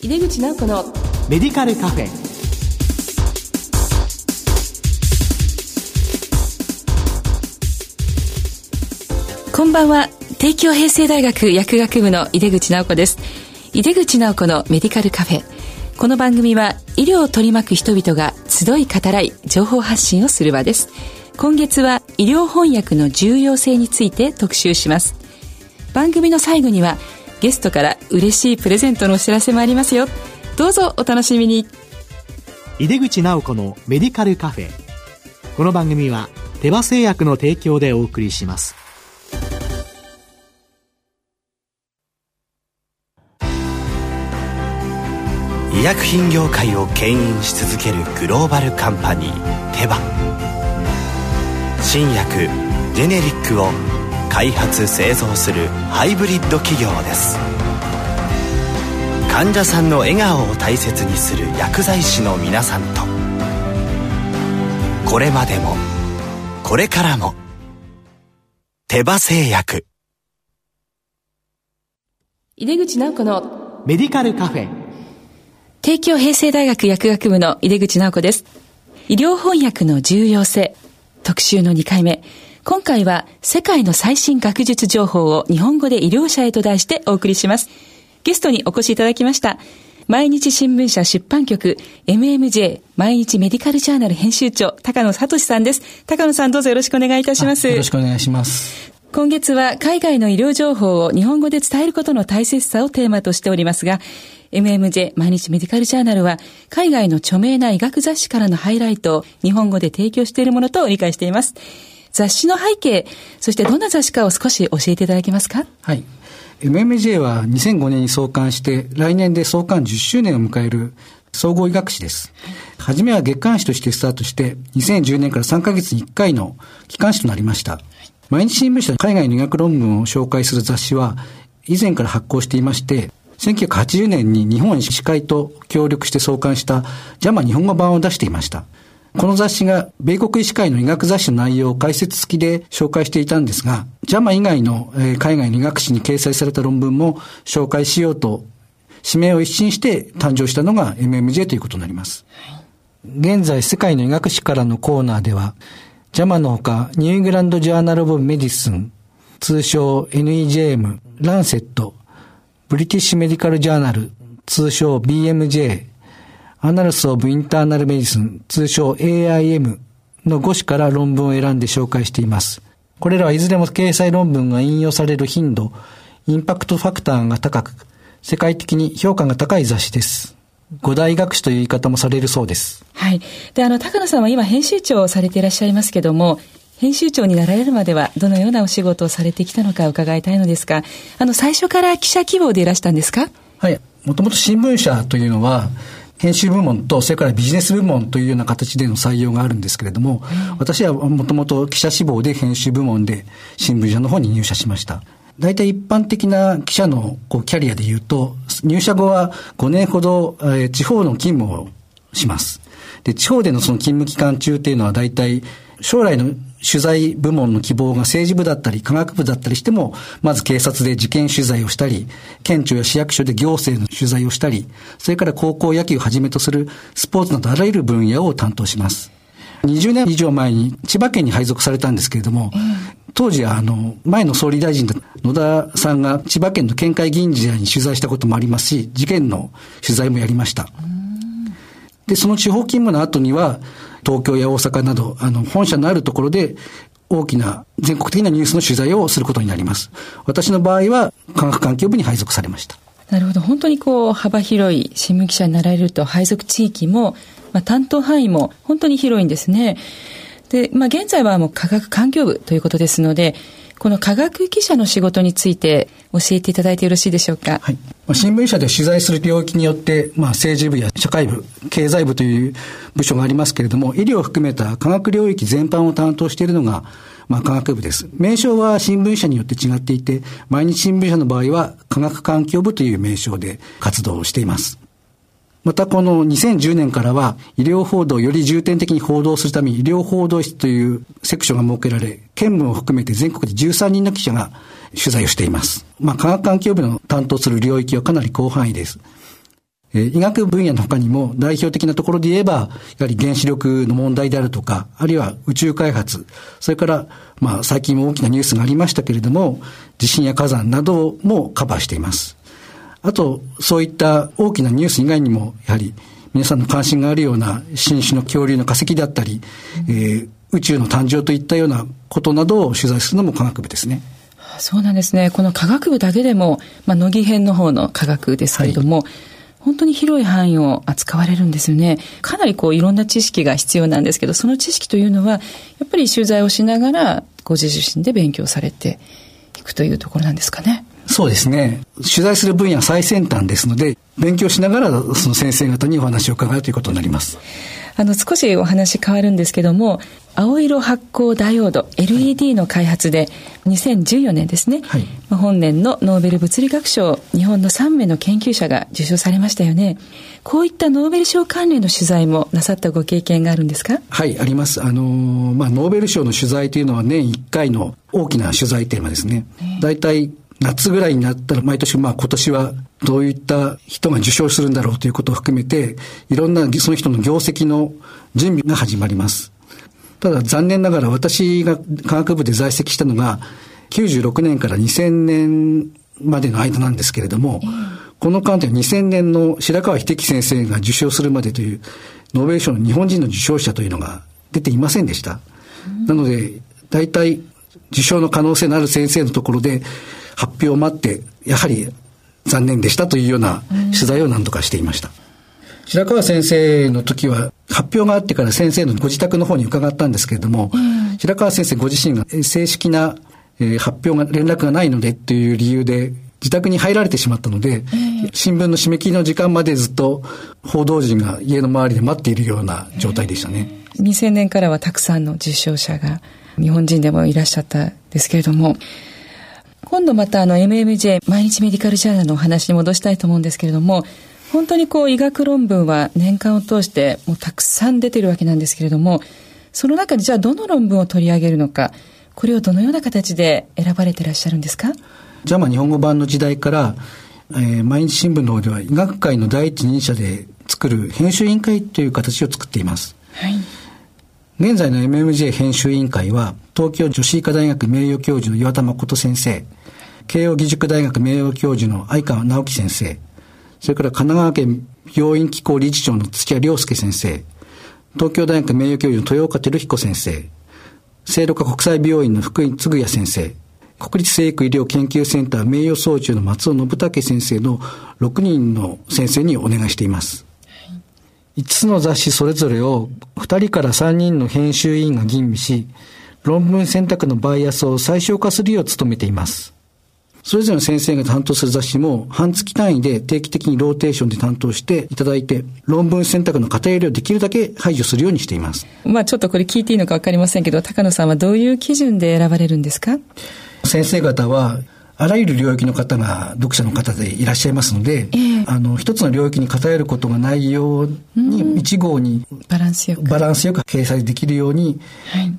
井出口直子のメディカルカフェ。こんばんは。帝京平成大学薬学部の井出口直子です。井出口直子のメディカルカフェ。この番組は医療を取り巻く人々が集い語らい情報発信をする場です。今月は医療翻訳の重要性について特集します。番組の最後にはゲストから嬉しいプレゼントのお知らせもありますよ。どうぞお楽しみに。井出口直子のメディカルカフェ。この番組は手羽製薬の提供でお送りします。医薬品業界を牽引し続けるグローバルカンパニーテバ。新薬ジェネリックを開発製造するハイブリッド企業です。患者さんの笑顔を大切にする薬剤師の皆さんと。これまでもこれからも手羽製薬。井出口直子のメディカルカフェ。帝京平成大学薬学部の井出口直子です。医療翻訳の重要性特集の2回目今回は世界の最新学術情報を日本語で医療者へと題してお送りします。ゲストにお越しいただきました。毎日新聞社出版局 MMJ 毎日メディカルジャーナル編集長高野聡さんです。高野さんどうぞよろしくお願いいたします。よろしくお願いします。今月は海外の医療情報を日本語で伝えることの大切さをテーマとしておりますが、MMJ 毎日メディカルジャーナルは海外の著名な医学雑誌からのハイライトを日本語で提供しているものと理解しています。雑誌の背景、そしてどんな雑誌かを少し教えていただけますか？はい。MMJ は2005年に創刊して、来年で創刊10周年を迎える総合医学誌です。はじめは月刊誌としてスタートして、2010年から3ヶ月に1回の機関誌となりました。毎日新聞社海外の医学論文を紹介する雑誌は、以前から発行していまして、1980年に日本医師会と協力して創刊した JAMA 日本語版を出していました。この雑誌が米国医師会の医学雑誌の内容を解説付きで紹介していたんですが、 JAMA 以外の海外の医学誌に掲載された論文も紹介しようと、誌名を一新して誕生したのが MMJ ということになります。現在、世界の医学誌からのコーナーでは、 JAMA のほか、 New England Journal of Medicine、通称 NEJM、ランセット、ブリティッシュ・メディカル・ジャーナル、通称 BMJ、アナルス・オブ・インターナル・メディスン、通称 AIM の5種から論文を選んで紹介しています。これらはいずれも掲載論文が引用される頻度、インパクトファクターが高く、世界的に評価が高い雑誌です。五大学士という言い方もされるそうです。はい。で、あの、高野さんは今編集長をされていらっしゃいますけども、編集長になられるまではどのようなお仕事をされてきたのか伺いたいのですが、あの、最初から記者希望でいらしたんですか？はい。もともと新聞社というのは、編集部門と、それからビジネス部門というような形での採用があるんですけれども、私はもともと記者志望で編集部門で新聞社の方に入社しました。大体一般的な記者のこうキャリアで言うと、入社後は5年ほど、えー、地方の勤務をします。で、地方でのその勤務期間中っていうのは大体将来の取材部門の希望が政治部だったり科学部だったりしても、まず警察で事件取材をしたり、県庁や市役所で行政の取材をしたり、それから高校野球をはじめとするスポーツなどあらゆる分野を担当します。20年以上前に千葉県に配属されたんですけれども、当時はあの、前の総理大臣だ野田さんが千葉県の県会議員時代に取材したこともありますし、事件の取材もやりました。で、その地方勤務の後には、東京や大阪など、あの、本社のあるところで、大きな全国的なニュースの取材をすることになります。私の場合は、科学環境部に配属されました。なるほど。本当にこう、幅広い新聞記者になられると、配属地域も、まあ、担当範囲も本当に広いんですね。で、まあ、現在はもう科学環境部ということですので、この科学記者の仕事について教えていただいてよろしいでしょうか？はい。新聞社で取材する領域によって、まあ、政治部や社会部、経済部という部署がありますけれども、医療を含めた科学領域全般を担当しているのが、まあ、科学部です。名称は新聞社によって違っていて、毎日新聞社の場合は科学環境部という名称で活動をしています。またこの2010年からは医療報道をより重点的に報道するために医療報道室というセクションが設けられ、県部を含めて全国で13人の記者が取材をしています。まあ、科学環境部の担当する領域はかなり広範囲です。え、医学分野の他にも代表的なところで言えば、やはり原子力の問題であるとか、あるいは宇宙開発、それから、まあ最近も大きなニュースがありましたけれども、地震や火山などもカバーしています。あと、そういった大きなニュース以外にも、やはり皆さんの関心があるような新種の恐竜の化石であったり、えー、宇宙の誕生といったようなことなどを取材するのも科学部ですね。そうなんですね。この科学部だけでも、まあ、乃木編の方の科学ですけれども、はい本当に広い範囲を扱われるんですよね。かなりこういろんな知識が必要なんですけど、その知識というのは、やっぱり取材をしながら、ご自身で勉強されていくというところなんですかね。そうですね。取材する分野は最先端ですので、勉強しながらその先生方にお話を伺うということになります。あの、少しお話変わるんですけども、青色発光ダイオード LED の開発で2014年ですね、はい、本年のノーベル物理学賞日本の3名の研究者が受賞されましたよね。こういったノーベル賞関連の取材もなさったご経験があるんですか？はいあります。あのー、まあノーベル賞の取材というのは年1回の大きな取材テーマですね。大体夏ぐらいになったら毎年まあ今年はどういった人が受賞するんだろうということを含めていろんなその人の業績の準備が始まりますただ残念ながら私が科学部で在籍したのが96年から2000年までの間なんですけれども、この間で2000年の白川秀樹先生が受賞するまでというノーベル賞の日本人の受賞者というのが出ていませんでした。なので、大体受賞の可能性のある先生のところで発表を待って、やはり残念でしたというような取材を何度かしていました。白川先生の時は発表があってから先生のご自宅の方に伺ったんですけれども、白川先生ご自身が正式な、え発表が、連絡がないのでっていう理由で自宅に入られてしまったので、新聞の締め切りの時間までずっと報道陣が家の周りで待っているような状態でしたね。2000年からはたくさんの受賞者が日本人でもいらっしゃったですけれども、今度またあの MMJ 毎日メディカルジャーナルのお話に戻したいと思うんですけれども、本当にこう医学論文は年間を通してもうたくさん出てるわけなんですけれども、その中でじゃあどの論文を取り上げるのか、これをどのような形で選ばれていらっしゃるんですか？じゃあまあ日本語版の時代から、えー、毎日新聞の方では医学界の第一人者で作る編集委員会という形を作っています。はい。現在の MMJ 編集委員会は、東京女子医科大学名誉教授の岩田誠先生、慶應義塾大学名誉教授の相川直樹先生、それから神奈川県病院機構理事長の土屋良介先生、東京大学名誉教授の豊岡照彦先生、聖路加国際病院の福井嗣也先生、国立生育医療研究センター名誉総中の松尾信武先生の6人の先生にお願いしています。5つの雑誌それぞれを2人から3人の編集委員が吟味し、論文選択のバイアスを最小化するよう努めています。それぞれの先生が担当する雑誌も半月単位で定期的にローテーションで担当していただいて、論文選択の偏りをできるだけ排除するようにしています。まあちょっとこれ聞いていいのかわかりませんけど、高野さんはどういう基準で選ばれるんですか？先生方は、あらゆる領域の方が読者の方でいらっしゃいますので、えー、あの、一つの領域に偏ることがないように、一号にバランスよく、バランスよく掲載できるように、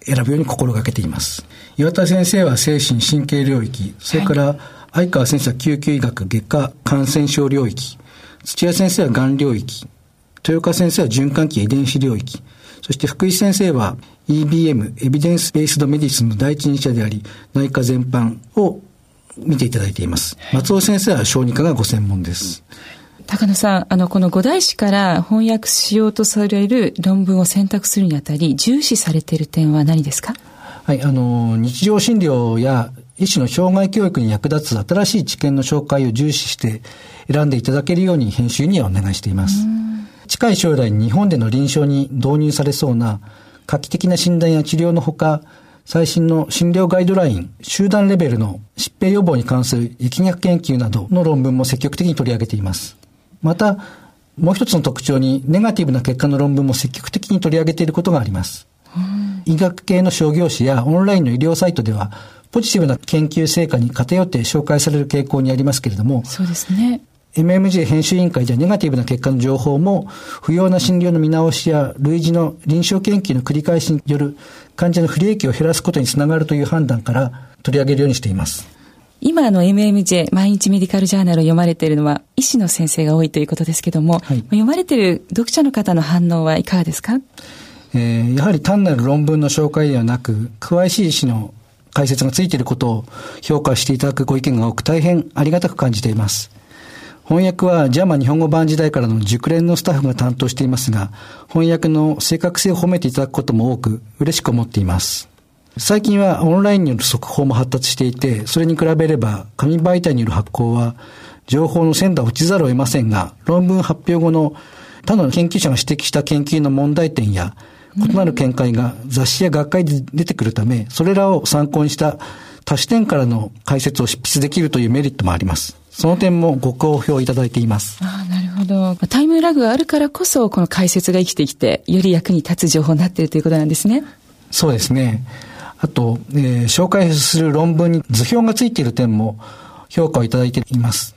選ぶように心がけています。岩田先生は精神神経領域、それから、相川先生は救急医学外科感染症領域、土屋先生はがん領域、豊岡先生は循環器遺伝子領域、そして福井先生は EBM、エビデンスベースドメディスンの第一人者であり、内科全般を見ていただいています。松尾先生は小児科がご専門です。高野さん、あの、この五大師から翻訳しようとされる論文を選択するにあたり、重視されている点は何ですか？はい、あの、日常診療や医師の障害教育に役立つ新しい知見の紹介を重視して選んでいただけるように編集にはお願いしています。近い将来に日本での臨床に導入されそうな画期的な診断や治療のほか、最新の診療ガイドライン、集団レベルの疾病予防に関する疫学研究などの論文も積極的に取り上げています。また、もう一つの特徴に、ネガティブな結果の論文も積極的に取り上げていることがあります。医学系の商業誌やオンラインの医療サイトでは、ポジティブな研究成果に偏って紹介される傾向にありますけれども、そうですね。MMJ 編集委員会ではネガティブな結果の情報も不要な診療の見直しや類似の臨床研究の繰り返しによる患者の不利益を減らすことにつながるという判断から取り上げるようにしています。今の MMJ 毎日メディカルジャーナルを読まれているのは医師の先生が多いということですけども、はい、読まれている読者の方の反応はいかがですか？えー、やはり単なる論文の紹介ではなく、詳しい医師の解説がついていることを評価していただくご意見が多く大変ありがたく感じています。翻訳は JAMA 日本語版時代からの熟練のスタッフが担当していますが、翻訳の正確性を褒めていただくことも多く嬉しく思っています。最近はオンラインによる速報も発達していて、それに比べれば紙媒体による発行は情報の鮮度は落ちざるを得ませんが、論文発表後の他の研究者が指摘した研究の問題点や異なる見解が雑誌や学会で出てくるため、それらを参考にした多視点からの解説を執筆できるというメリットもあります。その点もご好評いただいています。ああ、なるほど。タイムラグがあるからこそ、この解説が生きてきて、より役に立つ情報になっているということなんですね。そうですね。あと、えー、紹介する論文に図表がついている点も評価をいただいています。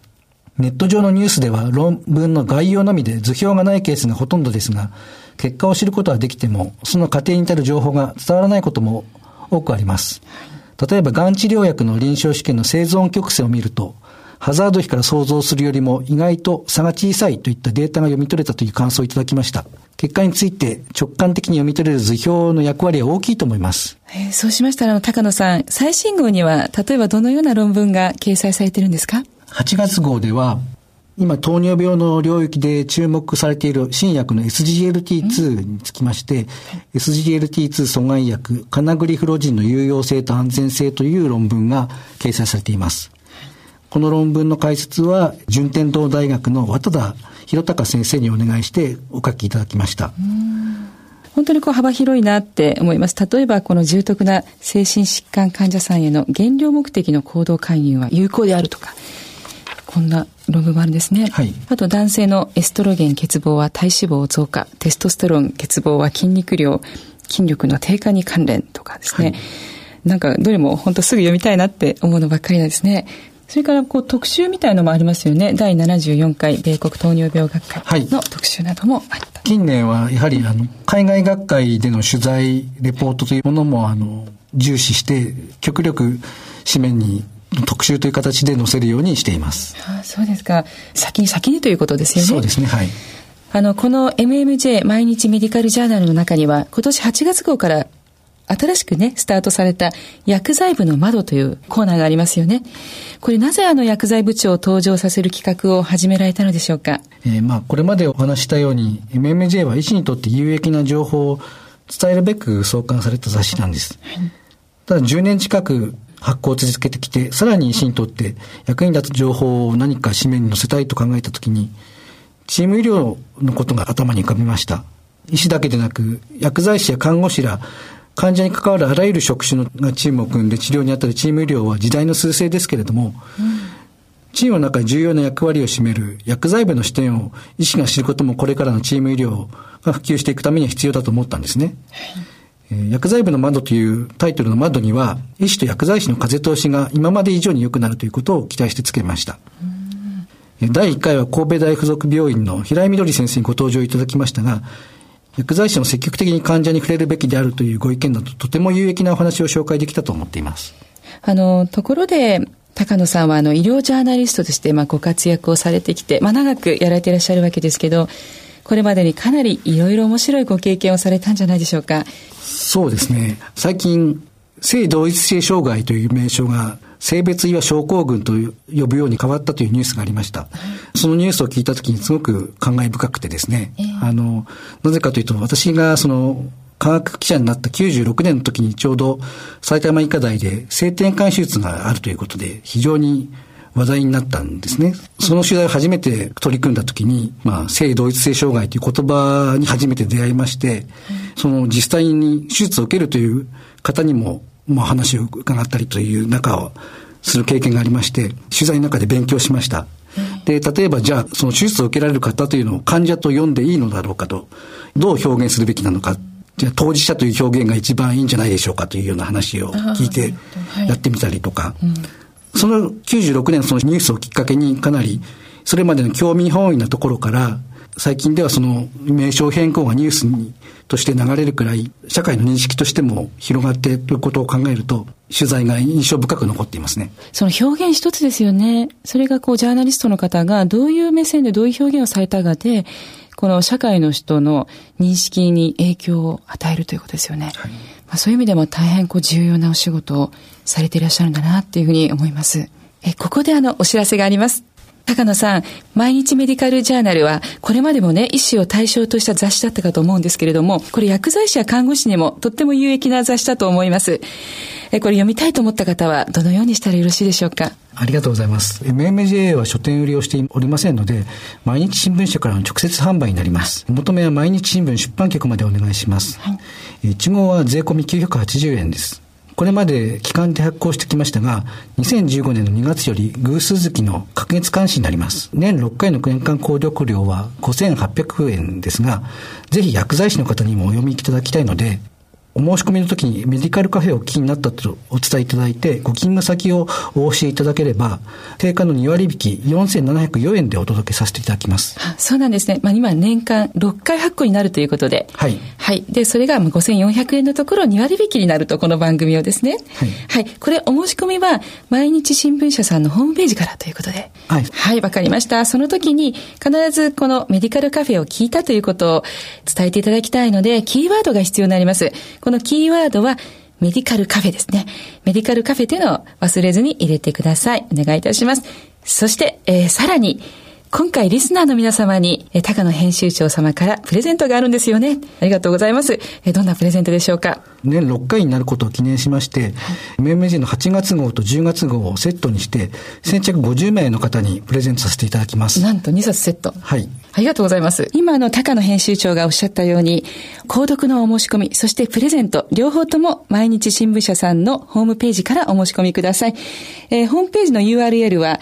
ネット上のニュースでは論文の概要のみで図表がないケースがほとんどですが、結果を知ることはできても、その過程に至る情報が伝わらないことも多くあります。例えば、がん治療薬の臨床試験の生存曲線を見ると、ハザード比から想像するよりも意外と差が小さいといったデータが読み取れたという感想をいただきました。結果について直感的に読み取れる図表の役割は大きいと思います。えー、そうしましたら、高野さん、最新号には、例えばどのような論文が掲載されているんですか ?8 月号では、今、糖尿病の領域で注目されている新薬の SGLT2 につきまして、SGLT2 阻害薬、カナグリフロジンの有用性と安全性という論文が掲載されています。この論文の解説は、順天堂大学の渡田弘隆先生にお願いしてお書きいただきました。本当にこう幅広いなって思います。例えばこの重篤な精神疾患患者さんへの減量目的の行動介入は有効であるとか、こんな論文もあるんですね。はい、あと男性のエストロゲン欠乏は体脂肪増加、テストステロン欠乏は筋肉量、筋力の低下に関連とかですね。はい、なんかどれも本当すぐ読みたいなって思うのばっかりなんですね。それからこう特集みたいのもありますよね。第74回米国糖尿病学会の特集などもあった。はい、近年はやはりあの海外学会での取材、レポートというものもあの重視して、極力紙面に特集という形で載せるようにしています。ああそうですか。先に先にということですよね。そうですね。はい。あの、この MMJ 毎日メディカルジャーナルの中には、今年8月号から新しくね、スタートされた薬剤部の窓というコーナーがありますよね。これなぜあの薬剤部長を登場させる企画を始められたのでしょうか？えー、まあ、これまでお話したように、MMJ は医師にとって有益な情報を伝えるべく創刊された雑誌なんです。ただ10年近く発行を続けてきて、さらに医師にとって役に立つ情報を何か紙面に載せたいと考えたときに、チーム医療のことが頭に浮かびました。医師だけでなく、薬剤師や看護師ら患者に関わるあらゆる職種のチームを組んで治療に当たるチーム医療は時代の趨勢ですけれども、うん、チームの中で重要な役割を占める薬剤部の視点を医師が知ることもこれからのチーム医療が普及していくためには必要だと思ったんですね。はい、薬剤部の窓というタイトルの窓には、医師と薬剤師の風通しが今まで以上に良くなるということを期待してつけました。第1回は神戸大附属病院の平井みどり先生にご登場いただきましたが、薬剤師も積極的に患者に触れるべきであるというご意見など、とても有益なお話を紹介できたと思っています。あの、ところで、高野さんはあの医療ジャーナリストとしてまあご活躍をされてきて、まあ、長くやられていらっしゃるわけですけど、これまでにかなりいろいろ面白いご経験をされたんじゃないでしょうか。そうですね。最近、性同一性障害という名称が性別違和症候群と呼ぶように変わったというニュースがありました。そのニュースを聞いたときにすごく感慨深くてですね、えー、あの、なぜかというと私がその、科学記者になった96年の時にちょうど埼玉医科大で性転換手術があるということで非常に話題になったんですね。その取材を初めて取り組んだ時に、まあ、性同一性障害という言葉に初めて出会いまして、その実際に手術を受けるという方にもまあ、話を伺ったりという中をする経験がありまして、取材の中で勉強しました。で、例えばじゃあ、その手術を受けられる方というのを患者と呼んでいいのだろうかと、どう表現するべきなのか、じゃあ当事者という表現が一番いいんじゃないでしょうかというような話を聞いてやってみたりとか、その96年そのニュースをきっかけにかなり、それまでの興味本位なところから、最近ではその名称変更がニュースにとして流れるくらい、社会の認識としても広がっていることを考えると、取材が印象深く残っていますね。その表現一つですよね。それがこう、ジャーナリストの方がどういう目線でどういう表現をされたかで、この社会の人の認識に影響を与えるということですよね。はい、まあ、そういう意味でも大変こう重要なお仕事をされていらっしゃるんだなっていうふうに思います。え、ここであの、お知らせがあります。高野さん、毎日メディカルジャーナルは、これまでもね、医師を対象とした雑誌だったかと思うんですけれども、これ薬剤師や看護師にもとっても有益な雑誌だと思います。え、これ読みたいと思った方は、どのようにしたらよろしいでしょうか？ありがとうございます。MMJA は書店売りをしておりませんので、毎日新聞社からの直接販売になります。お求めは毎日新聞出版局までお願いします。はい、1号は税込み980円です。これまで期間で発行してきましたが、2015年の2月より偶数月の隔月監視になります。年6回の年間購読料は5800円ですが、ぜひ薬剤師の方にもお読みいただきたいので、お申し込みの時にメディカルカフェを気になったとお伝えいただいて、ご勤務先をお教えいただければ、定価の2割引き4704円でお届けさせていただきます。そうなんですね。まあ今年間6回発行になるということで。はい。はい。で、それが5400円のところ2割引きになると、この番組をですね。はい。はい。これお申し込みは、毎日新聞社さんのホームページからということで。はい。はい、わかりました。その時に必ずこのメディカルカフェを聞いたということを伝えていただきたいので、キーワードが必要になります。このキーワードは、メディカルカフェですね。メディカルカフェというのを忘れずに入れてください。お願いいたします。そして、えー、さらに、今回リスナーの皆様に、え高野編集長様からプレゼントがあるんですよね。ありがとうございます。えどんなプレゼントでしょうか？年6回になることを記念しまして、メンメジの8月号と10月号をセットにして、先着50名の方にプレゼントさせていただきます。なんと2冊セット。はい。ありがとうございます。今の高野編集長がおっしゃったように、購読のお申し込み、そしてプレゼント、両方とも毎日新聞社さんのホームページからお申し込みください。えー、ホームページの URL は、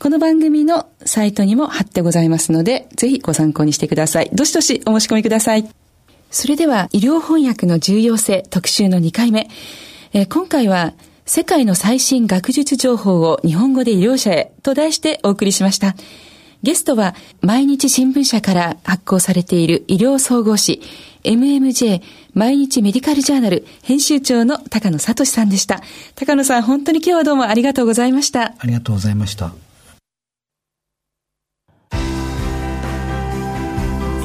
この番組のサイトにも貼ってございますので、ぜひご参考にしてください。どしどしお申し込みください。それでは、医療翻訳の重要性特集の2回目。えー、今回は、世界の最新学術情報を日本語で医療者へと題してお送りしました。ゲストは、毎日新聞社から発行されている医療総合誌、MMJ 毎日メディカルジャーナル編集長の高野聡さんでした。高野さん、本当に今日はどうもありがとうございました。ありがとうございました。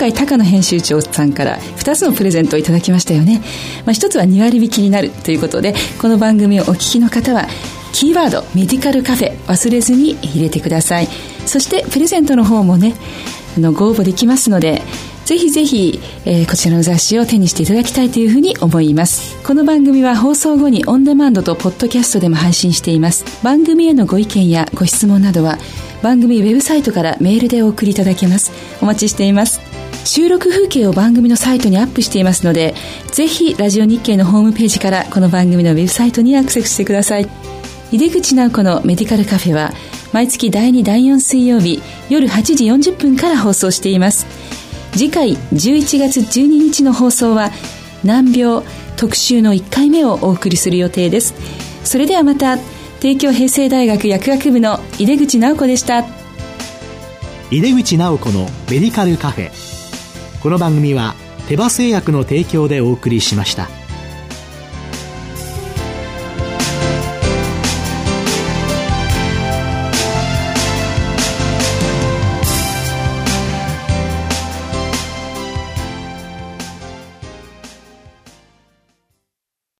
回高野編集長さんから2つのプレゼントをいただきましたよね、まあ、1つは2割引きになるということでこの番組をお聞きの方はキーワードメディカルカフェ忘れずに入れてくださいそしてプレゼントの方もねあのご応募できますのでぜひぜひ、えー、こちらの雑誌を手にしていただきたいというふうに思います。この番組は放送後にオンデマンドとポッドキャストでも配信しています。番組へのご意見やご質問などは番組ウェブサイトからメールでお送りいただけます。お待ちしています。収録風景を番組のサイトにアップしていますのでぜひラジオ日経のホームページからこの番組のウェブサイトにアクセスしてください。井出口直子のメディカルカフェは毎月第2第4水曜日夜8時40分から放送しています。次回11月12日の放送は難病特集の1回目をお送りする予定です。それではまた帝京平成大学薬学部の井出口直子でした。井出口直子のメディカルカフェ。この番組は手羽製薬の提供でお送りしました。